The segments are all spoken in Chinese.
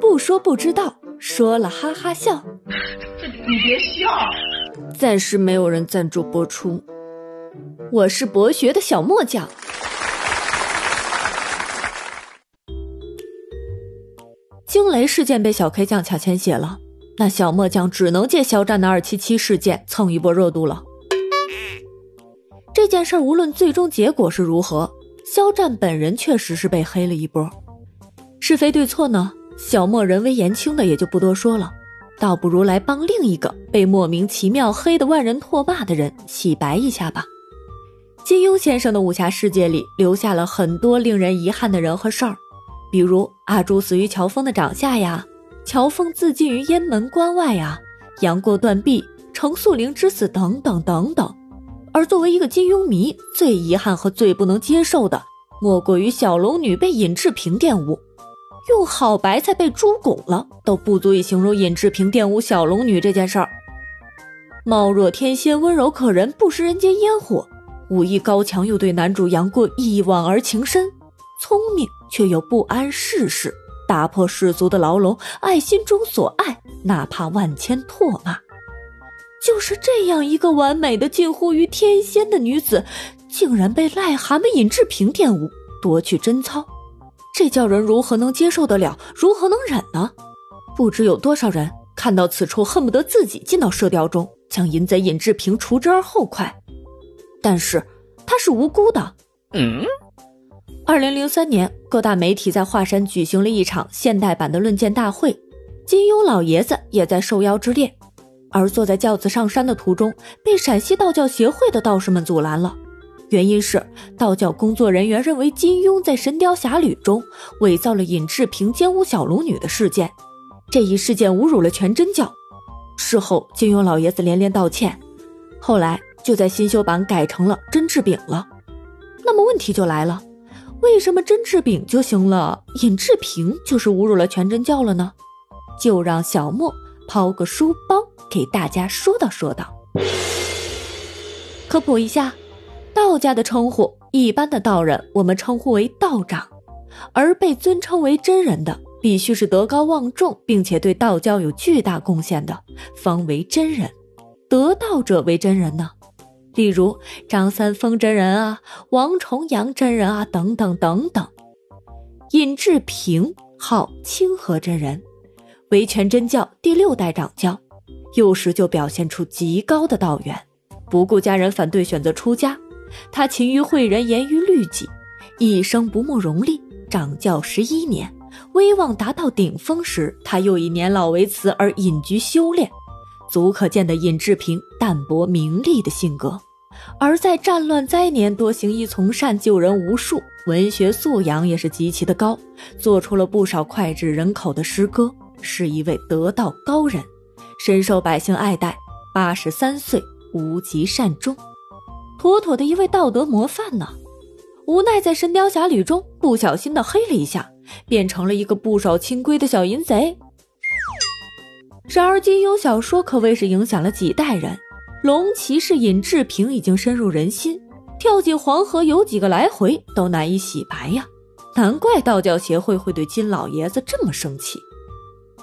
不说不知道，说了哈哈笑。你别笑。暂时没有人赞助播出。我是博学的小墨将。惊雷事件被小 K 酱抢先写了，那小墨将只能借肖战的二七七事件蹭一波热度了。这件事无论最终结果是如何，肖战本人确实是被黑了一波。是非对错呢？小莫人微言轻的也就不多说了，倒不如来帮另一个被莫名其妙黑的万人唾骂的人洗白一下吧。金庸先生的武侠世界里留下了很多令人遗憾的人和事儿，比如阿朱死于乔峰的掌下呀，乔峰自尽于雁门关外呀，杨过断臂，程素玲之死等等等等。而作为一个金庸迷，最遗憾和最不能接受的，莫过于小龙女被尹志平玷污。用好白菜被猪拱了，都不足以形容尹志平玷污小龙女这件事儿。貌若天仙，温柔可人，不食人间烟火；武艺高强，又对男主杨过一往而情深；聪明却又不谙世事，打破世俗的牢笼，爱心中所爱，哪怕万千唾骂。就是这样一个完美的近乎于天仙的女子，竟然被癞蛤蟆尹志平玷污，夺去贞操。这叫人如何能接受得了？如何能忍呢？不知有多少人看到此处，恨不得自己进到射雕中，将淫贼尹志平除之而后快。但是他是无辜的。嗯。二零零三年，各大媒体在华山举行了一场现代版的论剑大会，金庸老爷子也在受邀之列，而坐在轿子上山的途中，被陕西道教协会的道士们阻拦了。原因是道教工作人员认为金庸在《神雕侠侣》中伪造了尹志平奸污小龙女的事件，这一事件侮辱了全真教。事后，金庸老爷子连连道歉，后来就在新修版改成了甄志炳了。那么问题就来了，为什么甄志丙就行了，尹志平就是侮辱了全真教了呢？就让小莫抛个书包给大家说道说道，科普一下。道家的称呼，一般的道人我们称呼为道长，而被尊称为真人的，必须是德高望重，并且对道教有巨大贡献的，方为真人。得道者为真人呢，例如张三丰真人啊，王重阳真人啊，等等等等。尹志平号清河真人，为全真教第六代掌教，幼时就表现出极高的道缘，不顾家人反对，选择出家。他勤于诲人，严于律己，一生不慕荣利。掌教十一年，威望达到顶峰时，他又以年老为辞而隐居修炼，足可见的尹志平淡泊名利的性格。而在战乱灾年，多行义从善，救人无数，文学素养也是极其的高，做出了不少脍炙人口的诗歌，是一位得道高人，深受百姓爱戴。八十三岁，无极善终。妥妥的一位道德模范呢，无奈在《神雕侠侣》中不小心的黑了一下，变成了一个不守清规的小淫贼。然而金庸小说可谓是影响了几代人，龙骑士尹志平已经深入人心，跳进黄河有几个来回都难以洗白呀，难怪道教协会会对金老爷子这么生气。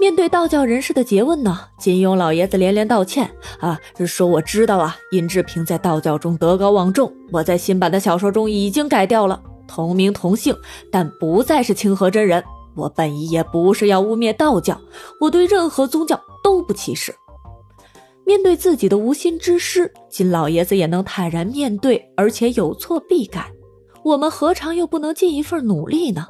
面对道教人士的诘问呢，金庸老爷子连连道歉啊，说我知道啊，尹志平在道教中德高望重，我在新版的小说中已经改掉了，同名同姓，但不再是清河真人。我本意也不是要污蔑道教，我对任何宗教都不歧视。面对自己的无心之失，金老爷子也能坦然面对，而且有错必改。我们何尝又不能尽一份努力呢？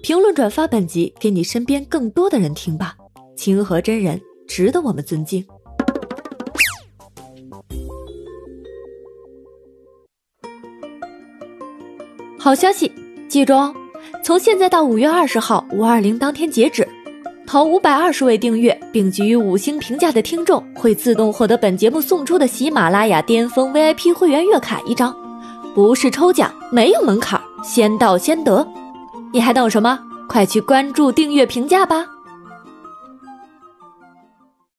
评论转发本集，给你身边更多的人听吧。清河真人值得我们尊敬。好消息，记住哦，从现在到五月二十号五二零当天截止，投五百二十位订阅并给予五星评价的听众，会自动获得本节目送出的喜马拉雅巅峰 VIP 会员月卡一张，不是抽奖，没有门槛，先到先得。你还等什么？快去关注、订阅、评价吧！